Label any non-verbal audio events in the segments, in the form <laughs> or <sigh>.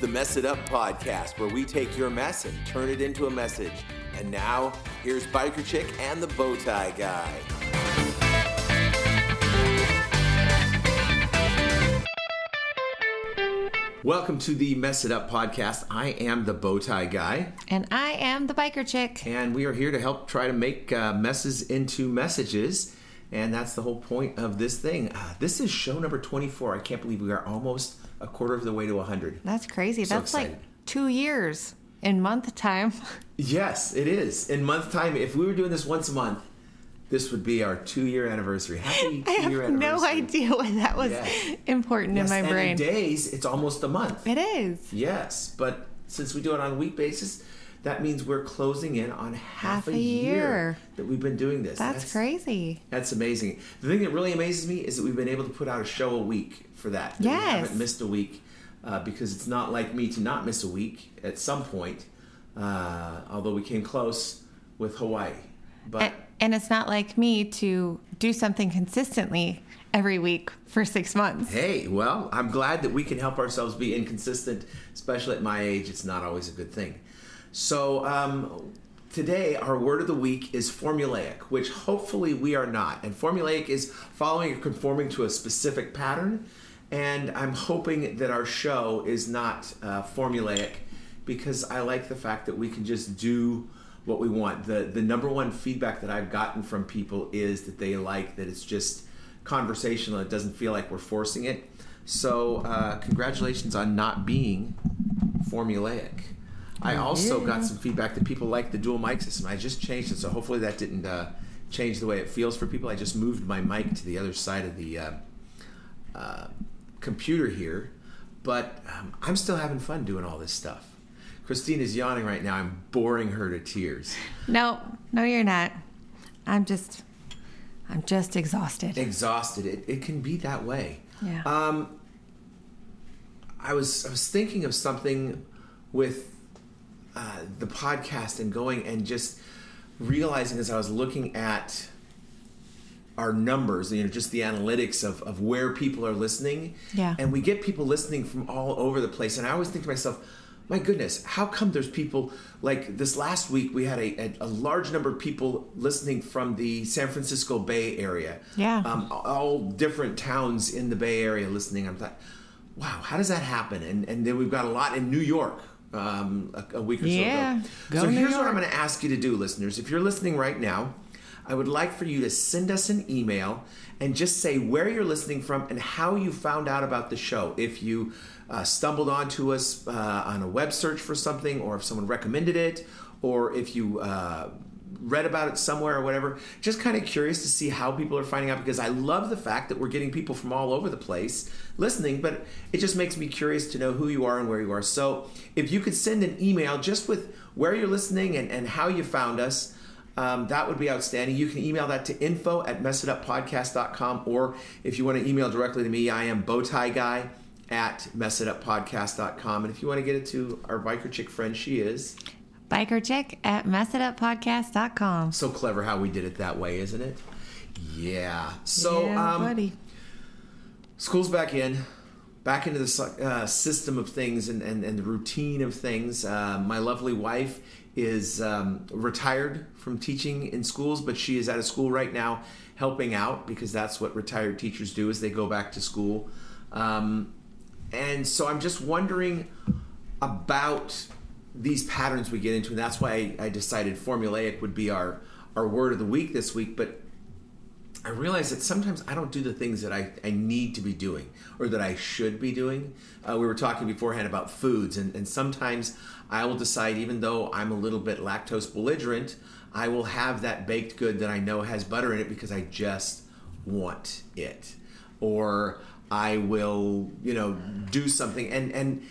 the Mess It Up podcast, where we take your mess and turn it into a message. And now, here's Biker Chick and the Bowtie Guy. Welcome to the Mess It Up podcast. I am the Bowtie Guy, And I am the biker chick. and we are here to help try to make uh, messes into messages. And that's the whole point of this thing. Uh, this is show number 24. I can't believe we are almost a quarter of the way to 100. That's crazy. So That's like two years in month time. <laughs> Yes, it is. In month time, if we were doing this once a month, this would be our two year anniversary. Happy <laughs> two year have anniversary. no idea why that was Yes. important Yes, in my brain. in days, it's almost a month. it is. Yes, but since we do it on a week basis, that means we're closing in on half, Half a year. that we've been doing this. That's, crazy. That's amazing. The thing that really amazes me is that we've been able to put out a show a week for that. that We Yes. haven't missed a week uh, because it's not like me to not miss a week at some point, uh, although we came close with Hawaii. But And, and it's not like me to do something consistently every week for six months. Hey, well, I'm glad that we can help ourselves be inconsistent, especially at my age. It's not always a good thing. So, um, today, our word of the week is formulaic, which hopefully we are not. And formulaic is following or conforming to a specific pattern. And I'm hoping that our show is not uh, formulaic because I like the fact that we can just do what we want. The the number one feedback that I've gotten from people is that they like that it's just conversational. It doesn't feel like we're forcing it. So uh, congratulations on not being formulaic. I also got some feedback that people like the dual mic system. I just changed it, so hopefully that didn't uh, change the way it feels for people. I just moved my mic to the other side of the uh, uh, computer here, but um, I'm still having fun doing all this stuff. Christine is yawning right now. I'm boring her to tears. No, no, you're not. I'm just, I'm just exhausted. Exhausted. It, it can be that way. Yeah. Um, I was I was thinking of something with uh, the podcast and going and just realizing as I was looking at our numbers, you know, just the analytics of, of where people are listening. Yeah. And we get people listening from all over the place. And I always think to myself, my goodness, how come there's people like this last week we had a, a, a large number of people listening from the San Francisco Bay Area. Yeah. Um, all different towns in the Bay Area listening. I'm like, wow, how does that happen? And and then we've got a lot in New York um, a, a week or Yeah, so go ago. So New here's what I'm going to ask you to do, listeners. If you're listening right now, I would like for you to send us an email and just say where you're listening from and how you found out about the show. If you uh, stumbled onto us uh, on a web search for something, or if someone recommended it, or if you uh, read about it somewhere or whatever. Just kind of curious to see how people are finding out because I love the fact that we're getting people from all over the place listening, but it just makes me curious to know who you are and where you are. So if you could send an email just with where you're listening and, and how you found us. Um, that would be outstanding. You can email that to info at messituppodcast.com or if you want to email directly to me, I am bowtie guy at messituppodcast.com. And if you want to get it to our biker chick friend, she is. Biker chick at messituppodcast.com. So clever how we did it that way, isn't it? Yeah. So, yeah, um, buddy. school's back in, back into the uh, system of things and, and, and the routine of things. Uh, my lovely wife is um, retired from teaching in schools, but she is at a school right now helping out because that's what retired teachers do is they go back to school. Um, and so I'm just wondering about these patterns we get into, and that's why I, decided formulaic would be our our word of the week this week. But I realize that sometimes I don't do the things that I, I need to be doing or that I should be doing. Uh, we were talking beforehand about foods, and, and sometimes I will decide, even though I'm a little bit lactose belligerent, I will have that baked good that I know has butter in it because I just want it. Or I will, you know, do something. And, and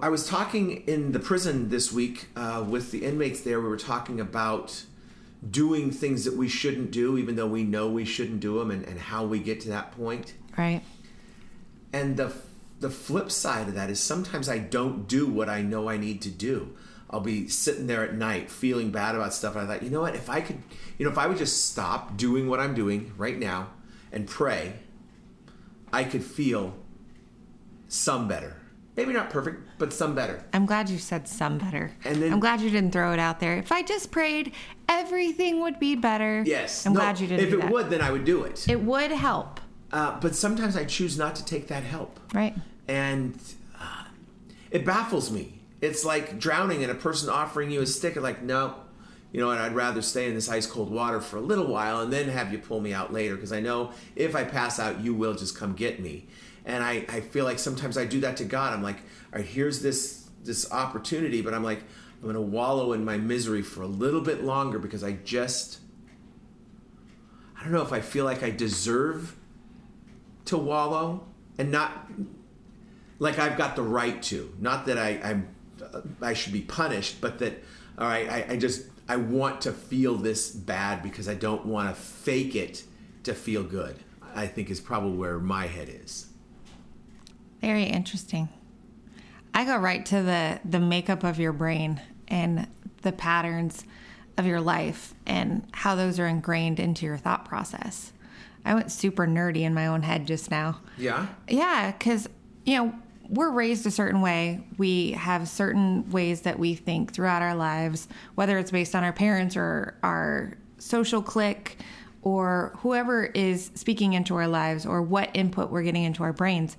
I was talking in the prison this week uh, with the inmates there. We were talking about doing things that we shouldn't do, even though we know we shouldn't do them, and, and how we get to that point. Right. And the the flip side of that is sometimes I don't do what I know I need to do. I'll be sitting there at night feeling bad about stuff. And I thought, you know what? If I could, you know, if I would just stop doing what I'm doing right now and pray, I could feel some better. Maybe not perfect, but some better. I'm glad you said some better. And then- I'm glad you didn't throw it out there. If I just prayed, everything would be better. Yes. I'm No, glad you didn't. If it that. would, then I would do it. it would help, Uh, but sometimes I choose not to take that help. right? and uh, it baffles me. It's like drowning and a person offering you a stick and like, no, you know what? I'd rather stay in this ice cold water for a little while and then have you pull me out later because I know if I pass out, you will just come get me. And I, I feel like sometimes I do that to God. I'm like, all right, here's this this opportunity, but I'm like, I'm gonna wallow in my misery for a little bit longer because I just I don't know if I feel like I deserve to wallow and not like I've got the right to. Not that I I'm I should be punished, but that all right, I, I just I want to feel this bad because I don't want to fake it to feel good. I think is probably where my head is. Very interesting. I go right to the the makeup of your brain and the patterns of your life and how those are ingrained into your thought process. I went super nerdy in my own head just now. Yeah. Yeah, because, you know, we're raised a certain way. We have certain ways that we think throughout our lives, whether it's based on our parents or our social clique or whoever is speaking into our lives or what input we're getting into our brains.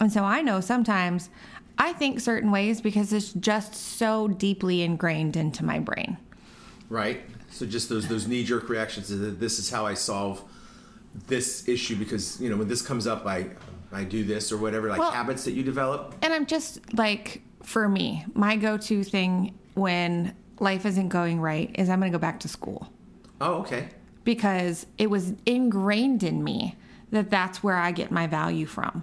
And so I know sometimes I think certain ways because it's just so deeply ingrained into my brain. Right. So just those those knee jerk reactions this is how I solve this issue because you know when this comes up I I do this or whatever like Well- habits that you develop. And I'm just like, for me, my go to thing when life isn't going right is I'm going to go back to school Oh, okay. because it was ingrained in me that that's where I get my value from.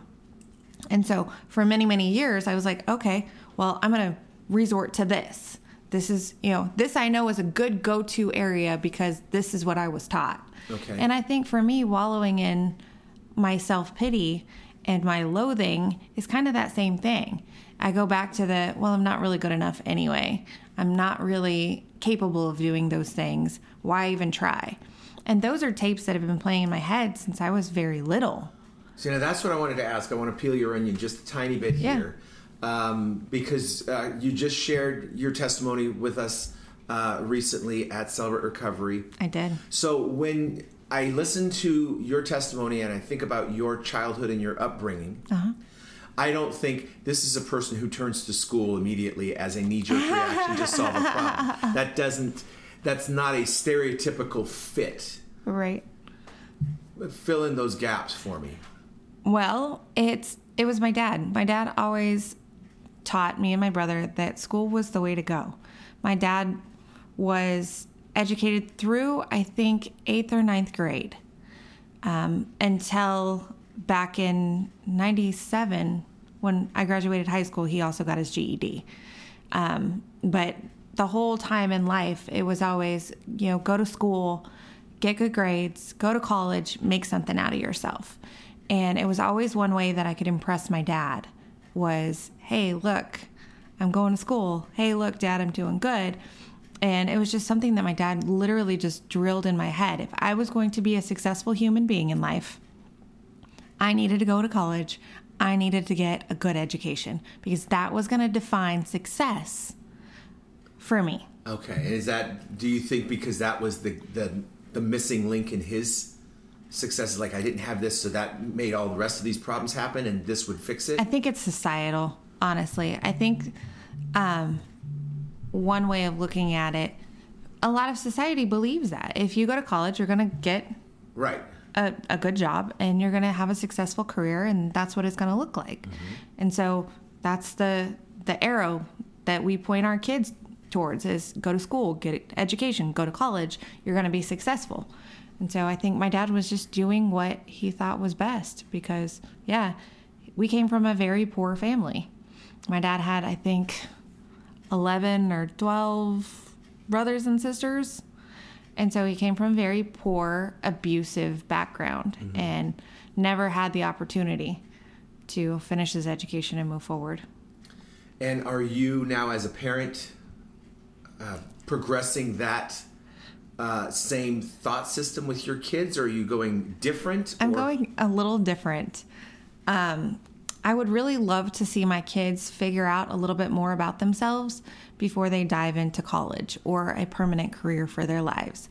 And so for many, many years, I was like, okay, well, I'm going to resort to this. This is, you know, this I know is a good go to area because this is what I was taught. Okay. And I think for me, wallowing in my self pity and my loathing is kind of that same thing. I go back to the, well, I'm not really good enough anyway. I'm not really capable of doing those things. Why even try? And those are tapes that have been playing in my head since I was very little. So now that's what I wanted to ask. I want to peel your onion just a tiny bit Yeah. here, um, because uh, you just shared your testimony with us uh, recently at Celebrate Recovery. I did. So when I listen to your testimony and I think about your childhood and your upbringing, uh-huh. I don't think this is a person who turns to school immediately as a knee-jerk reaction to solve a problem. <laughs> That doesn't. That's not a stereotypical fit. Right. Fill in those gaps for me. Well, it's it was my dad. My dad always taught me and my brother that school was the way to go. My dad was educated through I think eighth or ninth grade um, until back in '97 when I graduated high school. He also got his GED. Um, but the whole time in life, it was always you know go to school, get good grades, go to college, make something out of yourself. And it was always one way that I could impress my dad was, hey, look, I'm going to school. Hey, look, dad, I'm doing good. And it was just something that my dad literally just drilled in my head. If I was going to be a successful human being in life, I needed to go to college. I needed to get a good education because that was going to define success for me. Okay, and is that? Do you think because that was the the the missing link in his success? is Like I didn't have this, so that made all the rest of these problems happen, and this would fix it. I think it's societal, honestly. I think um, one way of looking at it, a lot of society believes that if you go to college, you're going to get right. a, a good job and you're going to have a successful career, and that's what it's going to look like. Mm-hmm. And so that's the the arrow that we point our kids towards is go to school, get education, go to college. You're going to be successful. And so I think my dad was just doing what he thought was best because, yeah, we came from a very poor family. My dad had, I think, 11 or 12 brothers and sisters. And so he came from a very poor, abusive background and never had the opportunity to finish his education and move forward. And are you now, as a parent, uh, progressing that uh, same thought system with your kids, or are you going different? I'm or- going a little different. Um, I would really love to see my kids figure out a little bit more about themselves before they dive into college or a permanent career for their lives.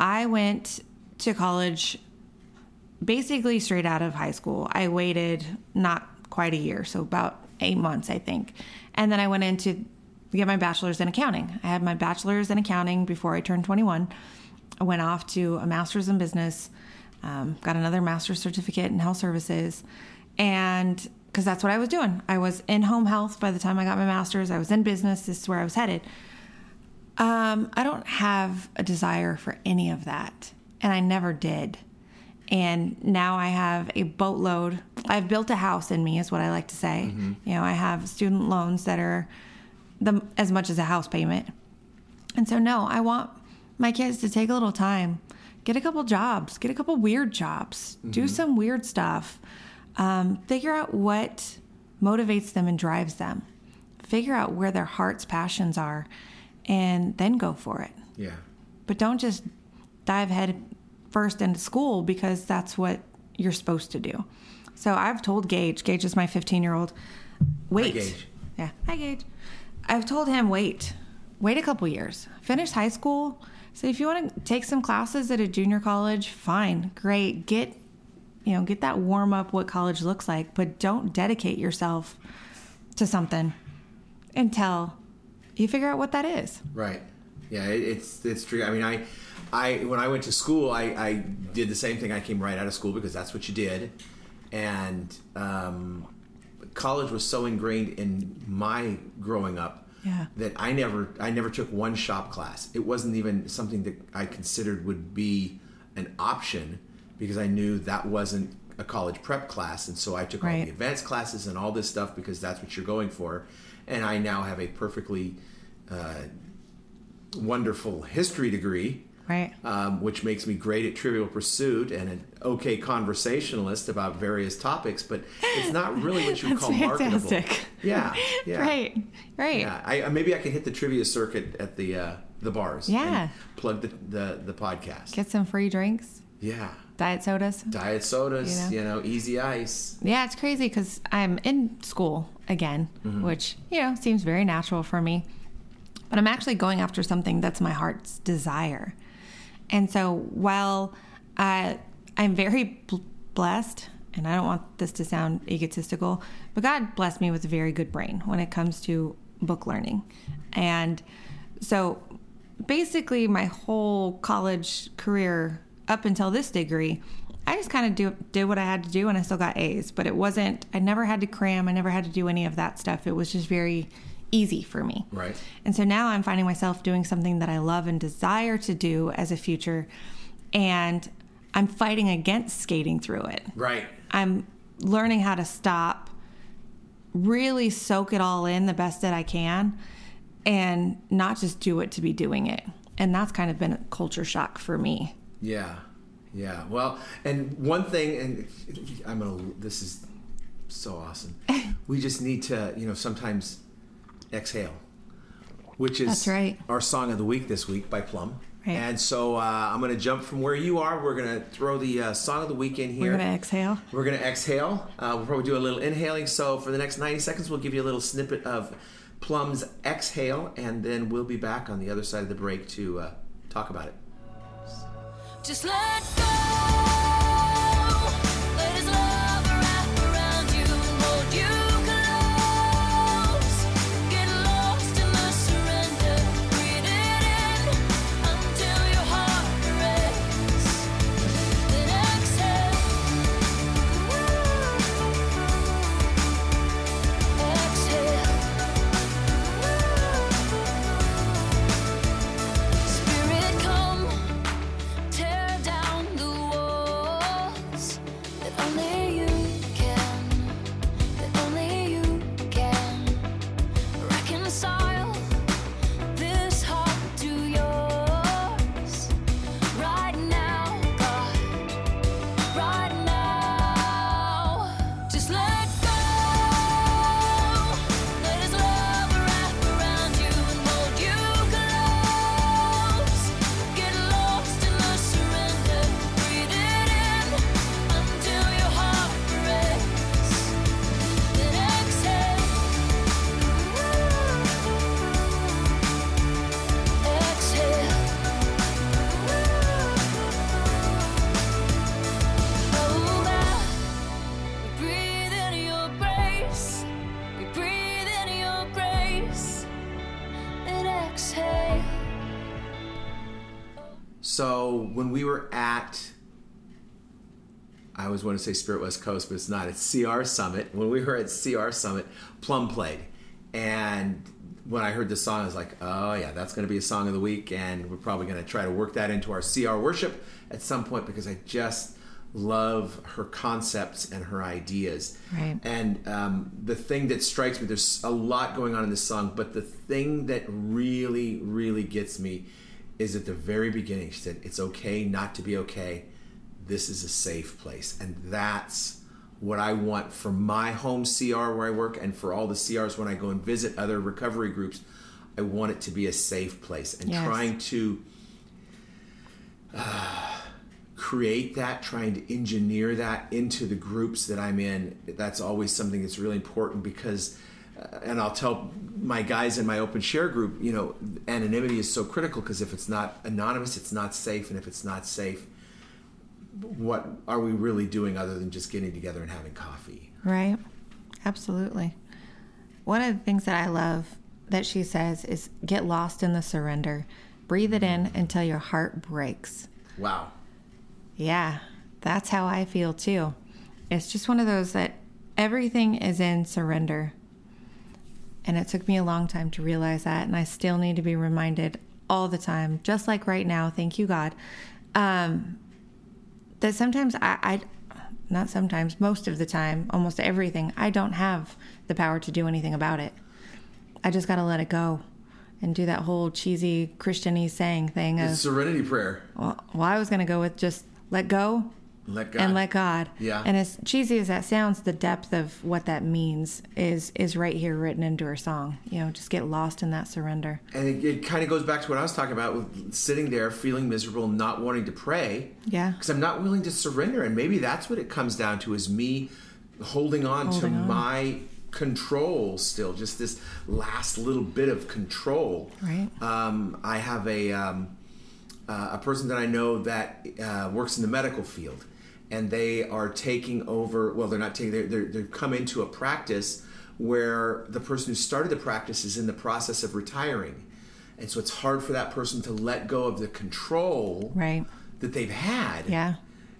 I went to college basically straight out of high school. I waited not quite a year, so about eight months, I think. And then I went in to get my bachelor's in accounting. I had my bachelor's in accounting before I turned 21. I went off to a master's in business, um, got another master's certificate in health services, and because that's what I was doing. I was in home health by the time I got my master's. I was in business. This is where I was headed. Um, I don't have a desire for any of that, and I never did. And now I have a boatload. I've built a house in me, is what I like to say. Mm-hmm. You know, I have student loans that are the as much as a house payment, and so no, I want my kids to take a little time, get a couple jobs, get a couple weird jobs, mm-hmm. do some weird stuff, um, figure out what motivates them and drives them, figure out where their heart's passions are, and then go for it. Yeah. But don't just dive head first into school because that's what you're supposed to do. So I've told Gage, Gage is my 15 year old, wait. Hi, Gage. Yeah. Hi, Gage. I've told him, wait, wait a couple years, finish high school. So if you want to take some classes at a junior college, fine, great. Get, you know, get that warm up what college looks like, but don't dedicate yourself to something until you figure out what that is. Right. Yeah, it's it's true. I mean, I I when I went to school, I, I did the same thing. I came right out of school because that's what you did, and um, college was so ingrained in my growing up yeah. that I never I never took one shop class. It wasn't even something that I considered would be an option because I knew that wasn't a college prep class, and so I took right. all the advanced classes and all this stuff because that's what you're going for. And I now have a perfectly uh, wonderful history degree right? Um, which makes me great at Trivial Pursuit and an okay conversationalist about various topics, but it's not really what you <laughs> would call fantastic. marketable. Yeah, <laughs> yeah, right, right. Yeah, I, maybe I can hit the trivia circuit at the uh, the bars. Yeah, plug the, the the podcast. Get some free drinks. Yeah. Diet sodas. Diet sodas, you know, you know easy ice. Yeah, it's crazy because I'm in school again, mm-hmm. which, you know, seems very natural for me. But I'm actually going after something that's my heart's desire. And so while uh, I'm very blessed, and I don't want this to sound egotistical, but God blessed me with a very good brain when it comes to book learning. And so basically, my whole college career up until this degree, I just kind of do, did what I had to do and I still got A's. But it wasn't, I never had to cram, I never had to do any of that stuff. It was just very easy for me. Right. And so now I'm finding myself doing something that I love and desire to do as a future. And I'm fighting against skating through it. Right. I'm learning how to stop, really soak it all in the best that I can, and not just do it to be doing it. And that's kind of been a culture shock for me. Yeah. Yeah. Well, and one thing, and I'm going to, this is so awesome. <laughs> we just need to, you know, sometimes Exhale, which is That's right. our song of the week this week by Plumb. Right. And so uh, I'm going to jump from where you are. We're going to throw the uh, song of the week in here. We're going to exhale. We're going to exhale. Uh, we'll probably do a little inhaling. So for the next 90 seconds, we'll give you a little snippet of Plumb's Exhale, and then we'll be back on the other side of the break to uh, talk about it. Just let go. Want to say Spirit West Coast, but it's not. It's CR Summit. When we were at CR Summit, Plumb played, and when I heard the song, I was like, oh yeah, that's going to be a song of the week, and we're probably going to try to work that into our CR worship at some point because I just love her concepts and her ideas. Right. And um, the thing that strikes me, there's a lot going on in this song, but the thing that really, really gets me is at the very beginning. She said, "It's okay not to be okay. This is a safe place," and that's what I want for my home CR where I work and for all the CRs when I go and visit other recovery groups. I want it to be a safe place and Yes. trying to uh, create that, trying to engineer that into the groups that I'm in. That's always something that's really important because, uh, and I'll tell my guys in my open share group, you know, anonymity is so critical because if it's not anonymous, it's not safe, and if it's not safe, what are we really doing other than just getting together and having coffee? Right. Absolutely. One of the things that I love that she says is get lost in the surrender. Breathe it in until your heart breaks. Wow. Yeah, that's how I feel too. It's just one of those that everything is in surrender. And it took me a long time to realize that. And I still need to be reminded all the time, just like right now, thank you, God, um, that sometimes I, I, not sometimes, most of the time, almost everything, I don't have the power to do anything about it. I just got to let it go and do that whole cheesy Christiany saying thing of, serenity prayer. well, well, I was going to go with just let go Let God. and let God. Yeah. And as cheesy as that sounds, the depth of what that means is is right here written into her song. You know, just get lost in that surrender. and it, it kind of goes back to what I was talking about with sitting there feeling miserable, not wanting to pray. Yeah. because I'm not willing to surrender, and maybe that's what it comes down to: is me holding on Holding to on. my control still, just this last little bit of control. Right. Um, I have a um, uh, a person that I know that uh, works in the medical field, and they are taking over. Well, they're not taking. They're, they're, they've come into a practice where the person who started the practice is in the process of retiring, and so it's hard for that person to let go of the control Right. that they've had. Yeah.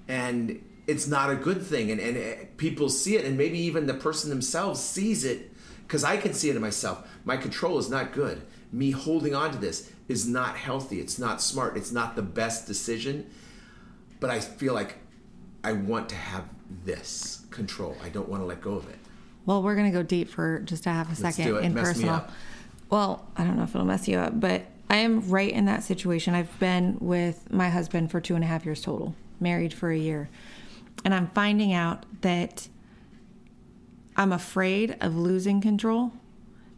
And it's not a good thing. And, and uh, people see it, and maybe even the person themselves sees it because I can see it in myself. My control is not good. Me holding on to this is not healthy. It's not smart. It's not the best decision. But I feel like I want to have this control. I don't want to let go of it. Well, we're gonna go deep for just a half a second do it. in Mess me personal. up. Well, I don't know if it'll mess you up, but I am right in that situation. I've been with my husband for two and a half years total, married for a year, and I'm finding out that I'm afraid of losing control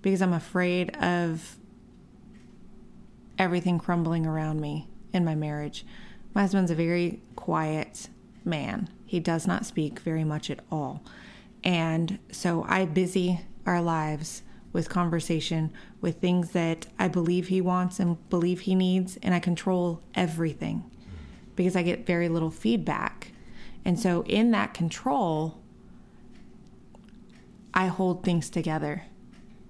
because I'm afraid of everything crumbling around me in my marriage. My husband's a very quiet man. He does not speak very much at all. And so I busy our lives with conversation, with things that I believe he wants and believe he needs, and I control everything because I get very little feedback. And so in that control, I hold things together.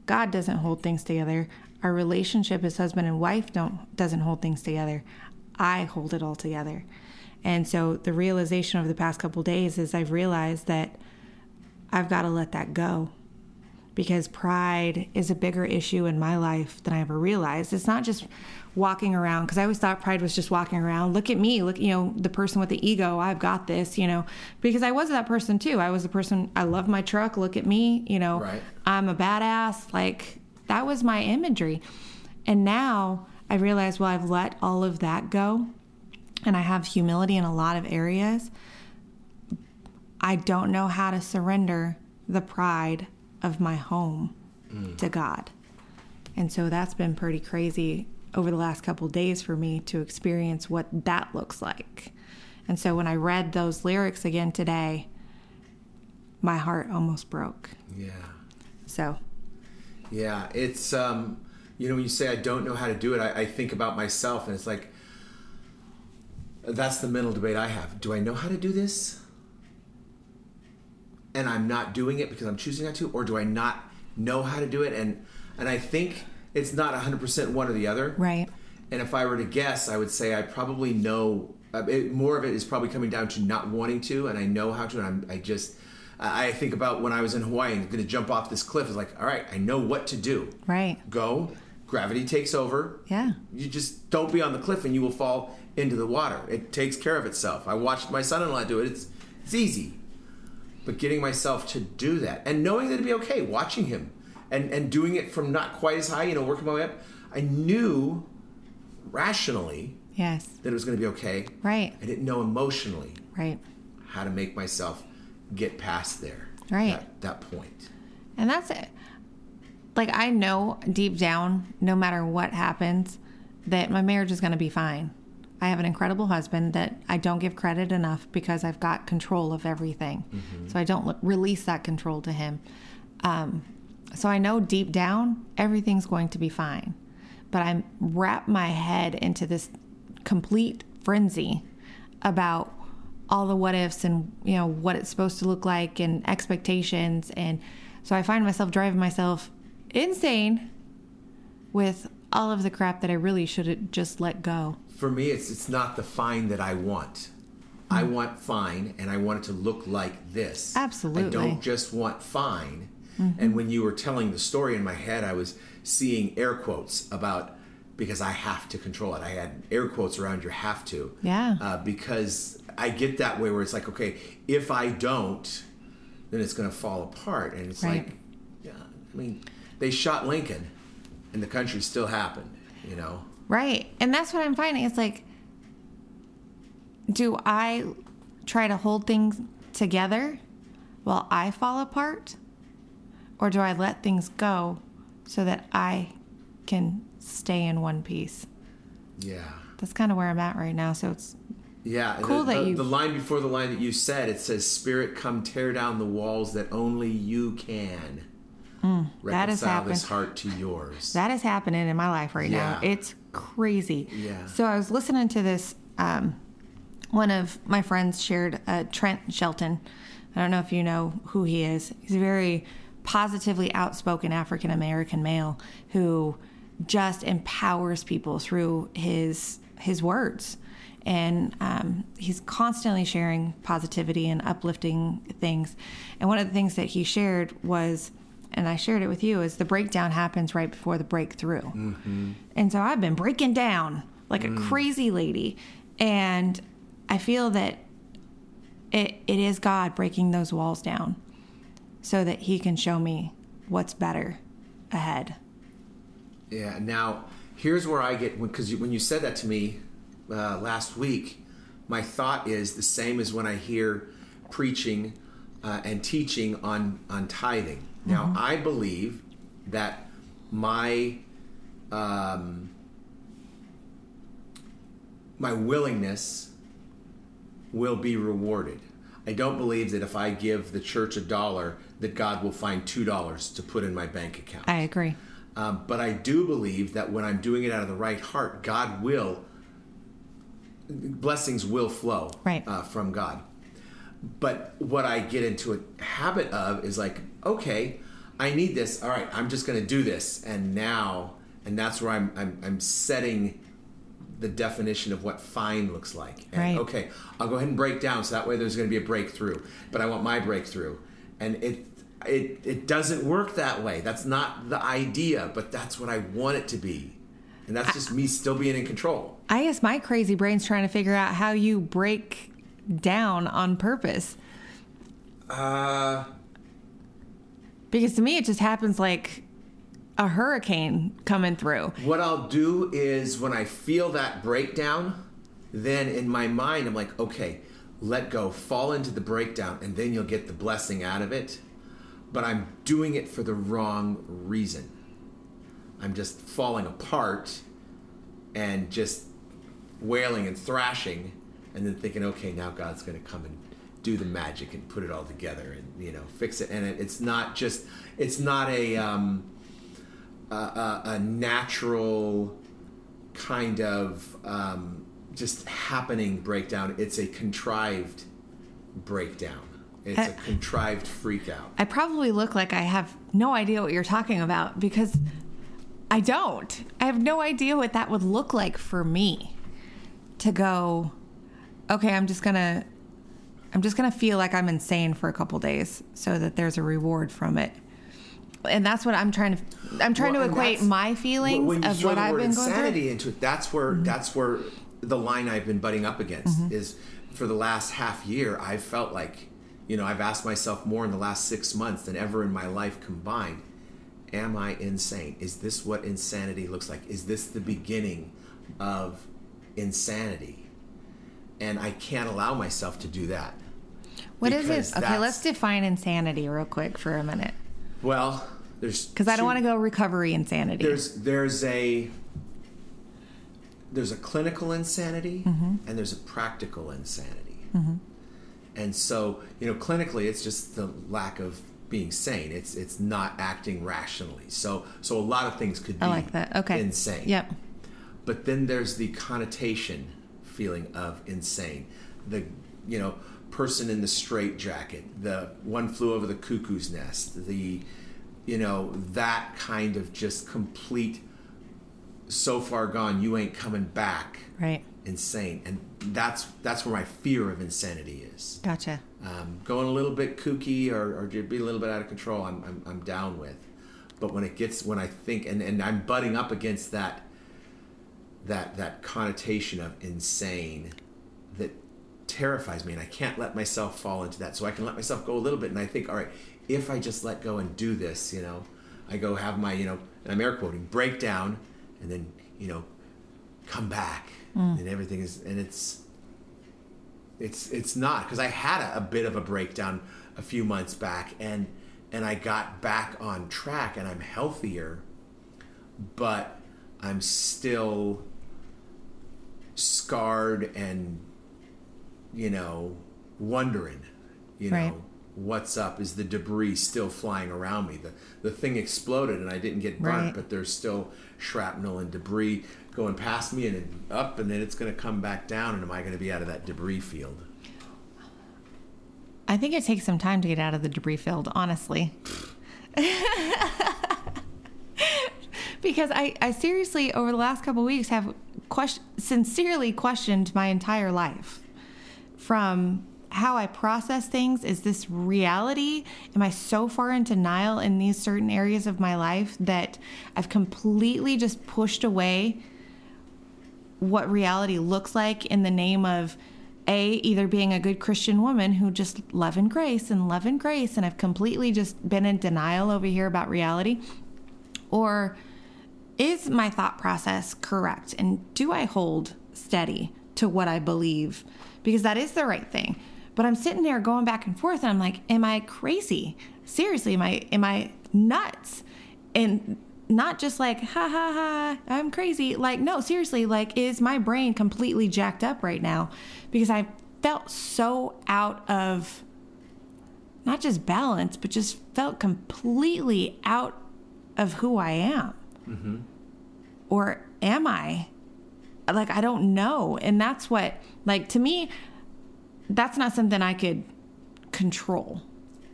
God doesn't hold things together. Our relationship as husband and wife don't doesn't hold things together. I hold it all together. And so the realization over the past couple days is I've realized that I've got to let that go because pride is a bigger issue in my life than I ever realized. It's not just walking around because I always thought pride was just walking around. Look at me, look, you know, the person with the ego. I've got this, you know, because I was that person too. I was the person. I love my truck. Look at me, you know. Right. I'm a badass. Like that was my imagery, and now I realize, well, I've let all of that go, and I have humility in a lot of areas. I don't know how to surrender the pride of my home to God. And so that's been pretty crazy over the last couple days for me to experience what that looks like. And so when I read those lyrics again today, my heart almost broke. Yeah. So, Yeah, it's um, you know, when you say I don't know how to do it, I, I think about myself, and it's like that's the mental debate I have. Do I know how to do this? And I'm not doing it because I'm choosing not to, or do I not know how to do it? And and I think it's not 100% one or the other. right. And if I were to guess, I would say I probably know. Uh, it, more of it is probably coming down to not wanting to, and I know how to. And I'm, I just, I I think about when I was in Hawaii and going to jump off this cliff. It's like, all right, I know what to do. Right. Go. Gravity takes over. Yeah. You just don't be on the cliff, and you will fall into the water. It takes care of itself. I watched my son-in-law do it. It's it's easy. But getting myself to do that and knowing that it'd be okay, watching him and and doing it from not quite as high, you know, working my way up. I knew rationally Yes. that it was going to be okay. Right. I didn't know emotionally Right. how to make myself get past there. Right. That, that point. And that's it. Like I know deep down, no matter what happens, that my marriage is going to be fine. I have an incredible husband that I don't give credit enough because I've got control of everything. So I don't l- release that control to him. Um, so I know deep down everything's going to be fine. But I wrap my head into this complete frenzy about all the what ifs and you know what it's supposed to look like and expectations and so I find myself driving myself insane with all of the crap that I really should have just let go. For me, it's it's not the fine that I want. I want fine, and I want it to look like this. Absolutely. I don't just want fine. Hmm. And when you were telling the story in my head, I was seeing air quotes about because I have to control it. I had air quotes around your have to. Yeah. Uh, because I get that way where it's like, okay, if I don't, then it's going to fall apart. And it's Right. like, yeah, I mean, they shot Lincoln, and the country still happened. You know. Right. And that's what I'm finding. It's like, do I try to hold things together while I fall apart? Or do I let things go so that I can stay in one piece? Yeah. That's kind of where I'm at right now. So it's Yeah, Cool the, that the, you- the line before the line that you said it says, "Spirit, come tear down the walls that only you can." Mm, that has Reconcile this heart to yours. That is happening in my life right now. It's crazy. Yeah. So I was listening to this. Um, one of my friends shared uh, Trent Shelton. I don't know if you know who he is. He's a very positively outspoken African American male who just empowers people through his his words. And um, he's constantly sharing positivity and uplifting things. And one of the things that he shared was and I shared it with you, is the breakdown happens right before the breakthrough. And so I've been breaking down like a crazy lady. And I feel that it, it is God breaking those walls down so that He can show me what's better ahead. Yeah. Now, here's where I get because when you said that to me uh, last week, my thought is the same as when I hear preaching uh, and teaching on on tithing. Now, I believe that my um, my willingness will be rewarded. I don't believe that if I give the church a dollar, that God will find two dollars to put in my bank account. I agree. Um, but I do believe that when I'm doing it out of the right heart, God will, blessings will flow Right. uh, from God. But what I get into a habit of is like, okay, I need this. All right, I'm just going to do this. And now, and that's where I'm, I'm, I'm setting the definition of what fine looks like. And Right. okay, I'll go ahead and break down so that way there's going to be a breakthrough. But I want my breakthrough. And it, it, it doesn't work that way. That's not the idea, but that's what I want it to be. And that's just me still being in control. I guess my crazy brain's trying to figure out how you break down on purpose. Uh, Because to me, it just happens like a hurricane coming through. What I'll do is when I feel that breakdown, then in my mind, I'm like, okay, let go, fall into the breakdown, and then you'll get the blessing out of it. But I'm doing it for the wrong reason. I'm just falling apart and just wailing and thrashing, and then thinking, okay, now God's going to come and do the magic and put it all together and you know fix it. And it, it's not just, it's not a. Um, a, a, a natural kind of um, just happening breakdown. It's a contrived breakdown. It's a Uh, contrived freak out. I probably look like I have no idea what you're talking about because I don't. I have no idea what that would look like for me to go, okay, I'm just going to I'm just going to feel like I'm insane for a couple days so that there's a reward from it. And that's what I'm trying to I'm trying Well, to equate my feelings when of what I've word been going insanity through. into it. That's where that's where the line I've been butting up against Mm-hmm. is for the last half year. I've felt like, you know, I've asked myself more in the last six months than ever in my life combined. Am I insane? Is this what insanity looks like? Is this the beginning of insanity? And I can't allow myself to do that. What is it? Okay, let's define insanity real quick for a minute. Well, there's Because I don't want to go recovery insanity. there's there's a there's a clinical insanity mm-hmm. and there's a practical insanity mm-hmm. and so you know clinically it's just the lack of being sane it's it's not acting rationally so so a lot of things could be I like that. Okay. insane Yep. but then there's the connotation feeling of insane the you know person in the straight jacket the one flew over the cuckoo's nest the you know that kind of just complete so far gone you ain't coming back Right. insane and that's that's where my fear of insanity is Gotcha. um, going a little bit kooky or, or be a little bit out of control, I'm, I'm, I'm down with. But when it gets, when I think, and, and I'm butting up against that, that, that connotation of insane that terrifies me and I can't let myself fall into that. So I can let myself go a little bit and I think, all right, if I just let go and do this, you know, I go have my, you know, and I'm air quoting, breakdown and then, you know, come back mm. and everything is, and it's, it's it's not because I had a, a bit of a breakdown a few months back and and I got back on track and I'm healthier but I'm still scarred and you know wondering you know what's up is the debris still flying around me the the thing exploded and I didn't get burnt Right. but there's still shrapnel and debris going past me and up and then it's going to come back down and am I going to be out of that debris field I think it takes some time to get out of the debris field, honestly. <laughs> because I, I seriously, over the last couple weeks, have question, sincerely questioned my entire life from how I process things. Is this reality? Am I so far in denial in these certain areas of my life that I've completely just pushed away what reality looks like in the name of a either being a good christian woman who just love and grace and love and grace and i've completely just been in denial over here about reality or is my thought process correct? And do i hold steady to what i believe? Because that is the right thing. But i'm sitting there going back and forth and i'm like am i crazy? Seriously am i am i nuts? And not just like ha ha ha i'm crazy. Like no seriously like is my brain completely jacked up right now? Because i felt so out of not just balance but just felt completely out of who i am Mm-hmm. or am i? Like i don't know. And that's what like to me that's not something i could control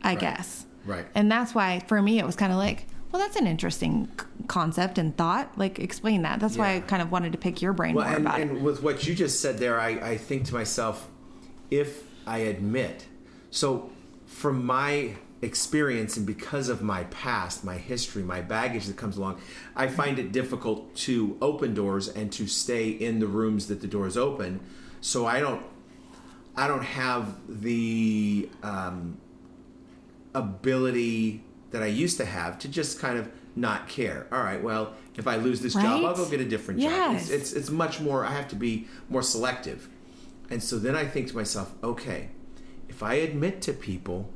i Right. guess. Right. and that's why for me it was kind of like well that's an interesting c- concept and thought. Like explain that. That's why i kind of wanted to pick your brain well more and, about and it. with what you just said there I, I think to myself if i admit so from my experience and because of my past my history my baggage that comes along i find it difficult to open doors and to stay in the rooms that the doors open so i don't i don't have the um, ability that I used to have to just kind of not care. All right, well, if I lose this job, I'll go get a different job. Yes. It's, it's it's much more. I have to be more selective, and so then I think to myself, okay, if I admit to people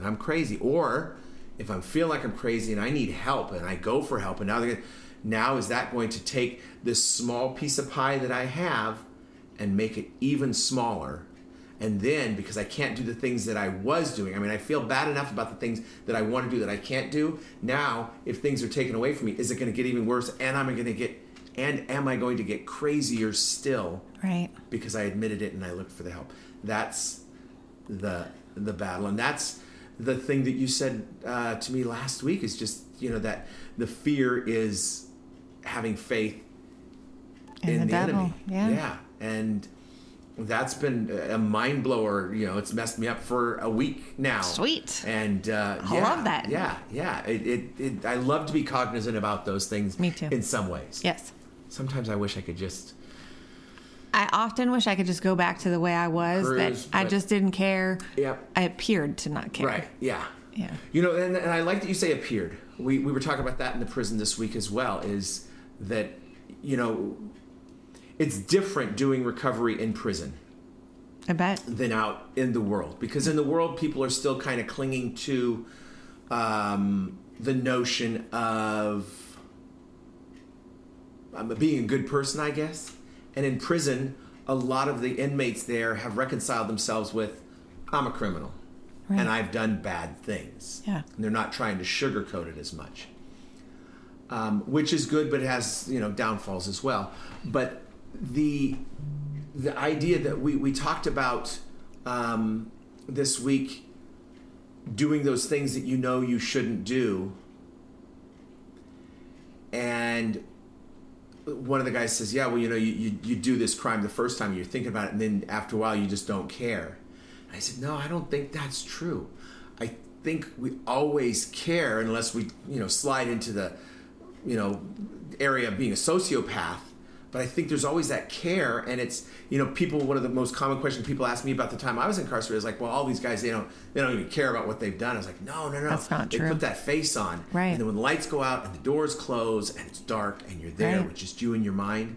that I'm crazy, or if I feel like I'm crazy and I need help and I go for help, and now they're gonna, now is that going to take this small piece of pie that I have and make it even smaller? And then because I can't do the things that I was doing, I mean, I feel bad enough about the things that I want to do that I can't do. Now, if things are taken away from me, is it going to get even worse? And am I going to get, and am I going to get crazier still? right because I admitted it and I looked for the help. That's the the battle, and that's the thing that you said uh, to me last week is just you know that the fear is having faith In in, the the, devil, enemy. yeah. yeah, and that's been a mind blower. You know, it's messed me up for a week now. Sweet. And uh, I yeah, love that. Yeah, yeah. It, it, it, I love to be cognizant about those things. Me too. In some ways. Yes. Sometimes I wish I could just. I often wish I could just go back to the way I was. Cruise, that I just didn't care. Yep. I appeared to not care. Right. Yeah. Yeah. You know, and, and I like that you say appeared. We, we were talking about that in the prison this week as well. Is that you know, it's different doing recovery in prison I bet. than out in the world because in the world people are still kind of clinging to um, the notion of um, being a good person, I guess. And in prison, a lot of the inmates there have reconciled themselves with, I'm a criminal Right. and I've done bad things. Yeah. And they're not trying to sugarcoat it as much. Um, which is good, but it has you know downfalls as well. But the the idea that we we talked about um, this week, doing those things that you know you shouldn't do, and one of the guys says, "Yeah, well, you know, you, you you do this crime the first time, you're thinking about it, and then after a while, you just don't care." And I said, "No, I don't think that's true. I think we always care unless we, you know, slide into the, you know, area of being a sociopath." But I think there's always that care, and it's you know, people. One of the most common questions people ask me about the time I was incarcerated is like, "Well, all these guys, they don't, they don't even care about what they've done." I was like, "No, no, no, That's not they true. put that face on, Right. And then when the lights go out and the doors close and it's dark and you're there Right. with just you and your mind,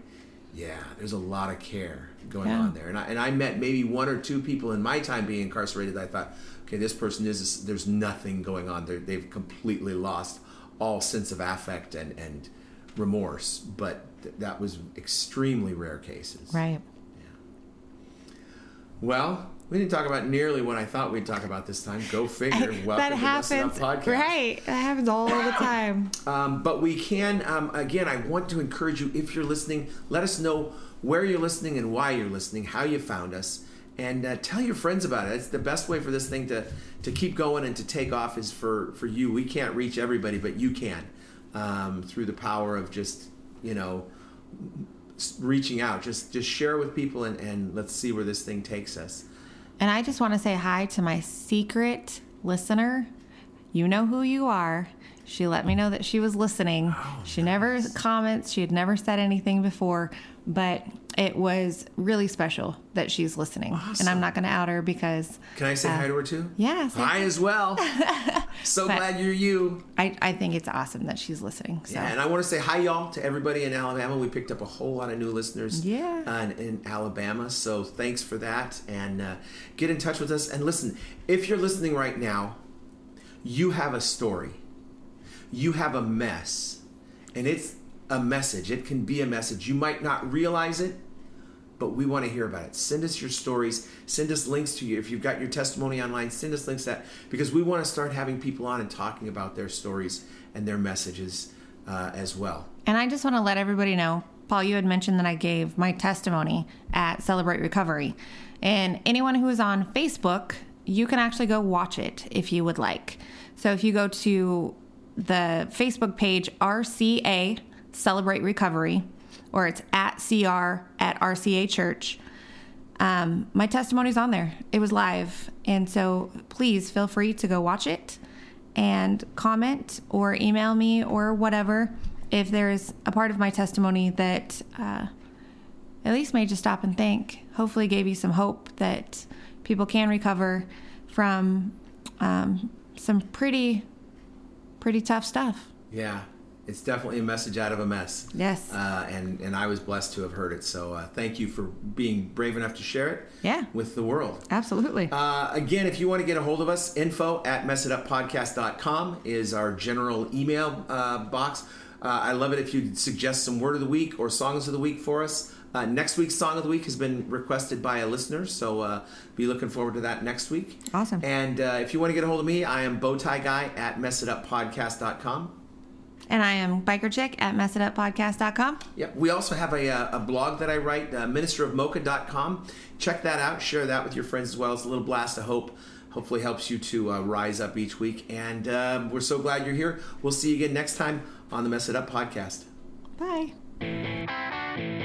yeah, there's a lot of care going Yeah. on there. And I, and I met maybe one or two people in my time being incarcerated that I thought, okay, this person is, there's nothing going on. They're, they've completely lost all sense of affect and, and remorse. But th- that was extremely rare cases. Right. Well, we didn't talk about nearly what I thought we'd talk about this time. Go <laughs> figure. Welcome that to happens. Podcast. Right. That happens all the time. Um, but we can, um, again, I want to encourage you if you're listening, let us know where you're listening and why you're listening, how you found us, and uh, tell your friends about it. It's the best way for this thing to, to keep going and to take off is for, for you. We can't reach everybody, but you can um, through the power of just, you know, reaching out. Just, just share with people and, and let's see where this thing takes us. And I just want to say hi to my secret listener. You know who you are. She let me know that she was listening. Oh, she never comments. She had never said anything before, but it was really special that she's listening. And I'm not going to out her because Can I say Uh, hi to her too? yeah, Hi as well. <laughs> so But- glad you're you. I, I think it's awesome that she's listening. So Yeah, and I want to say hi, y'all, to everybody in Alabama. We picked up a whole lot of new listeners Yeah. uh, in, in Alabama, so thanks for that. And uh, get in touch with us. And listen, if you're listening right now, you have a story, you have a mess, and it's a message. It can be a message. You might not realize it, but we want to hear about it. Send us your stories. Send us links to you. If you've got your testimony online, send us links that because we want to start having people on and talking about their stories and their messages uh, as well. And I just want to let everybody know, Paul, you had mentioned that I gave my testimony at Celebrate Recovery. And anyone who is on Facebook, you can actually go watch it if you would like. So if you go to the Facebook page RCA Celebrate Recovery, or it's at CR at RCA Church, um, my testimony's on there. It was live. And so please feel free to go watch it and comment or email me or whatever if there's a part of my testimony that uh, at least made you stop and think. Hopefully, gave you some hope that people can recover from um, some pretty, pretty tough stuff. Yeah, it's definitely a message out of a mess. Yes. Uh, and and I was blessed to have heard it. So uh, thank you for being brave enough to share it. Yeah. With the world. Absolutely. Uh, again, if you want to get a hold of us, info at messituppodcast.com is our general email uh, box. Uh, I love it if you suggest some word of the week or songs of the week for us. Uh, next week's song of the week has been requested by a listener, so uh, be looking forward to that next week. Awesome. And uh, if you want to get a hold of me, I am bowtie guy at messituppodcast.com. and I am Biker Chick at messituppodcast.com. Yep. We also have a, uh, a blog that I write, uh, ministerofmocha.com. Check that out. Share that with your friends as well. It's a little blast of hope. hopefully helps you to uh, rise up each week. And um, we're so glad you're here. We'll see you again next time on the Mess It Up podcast. Bye.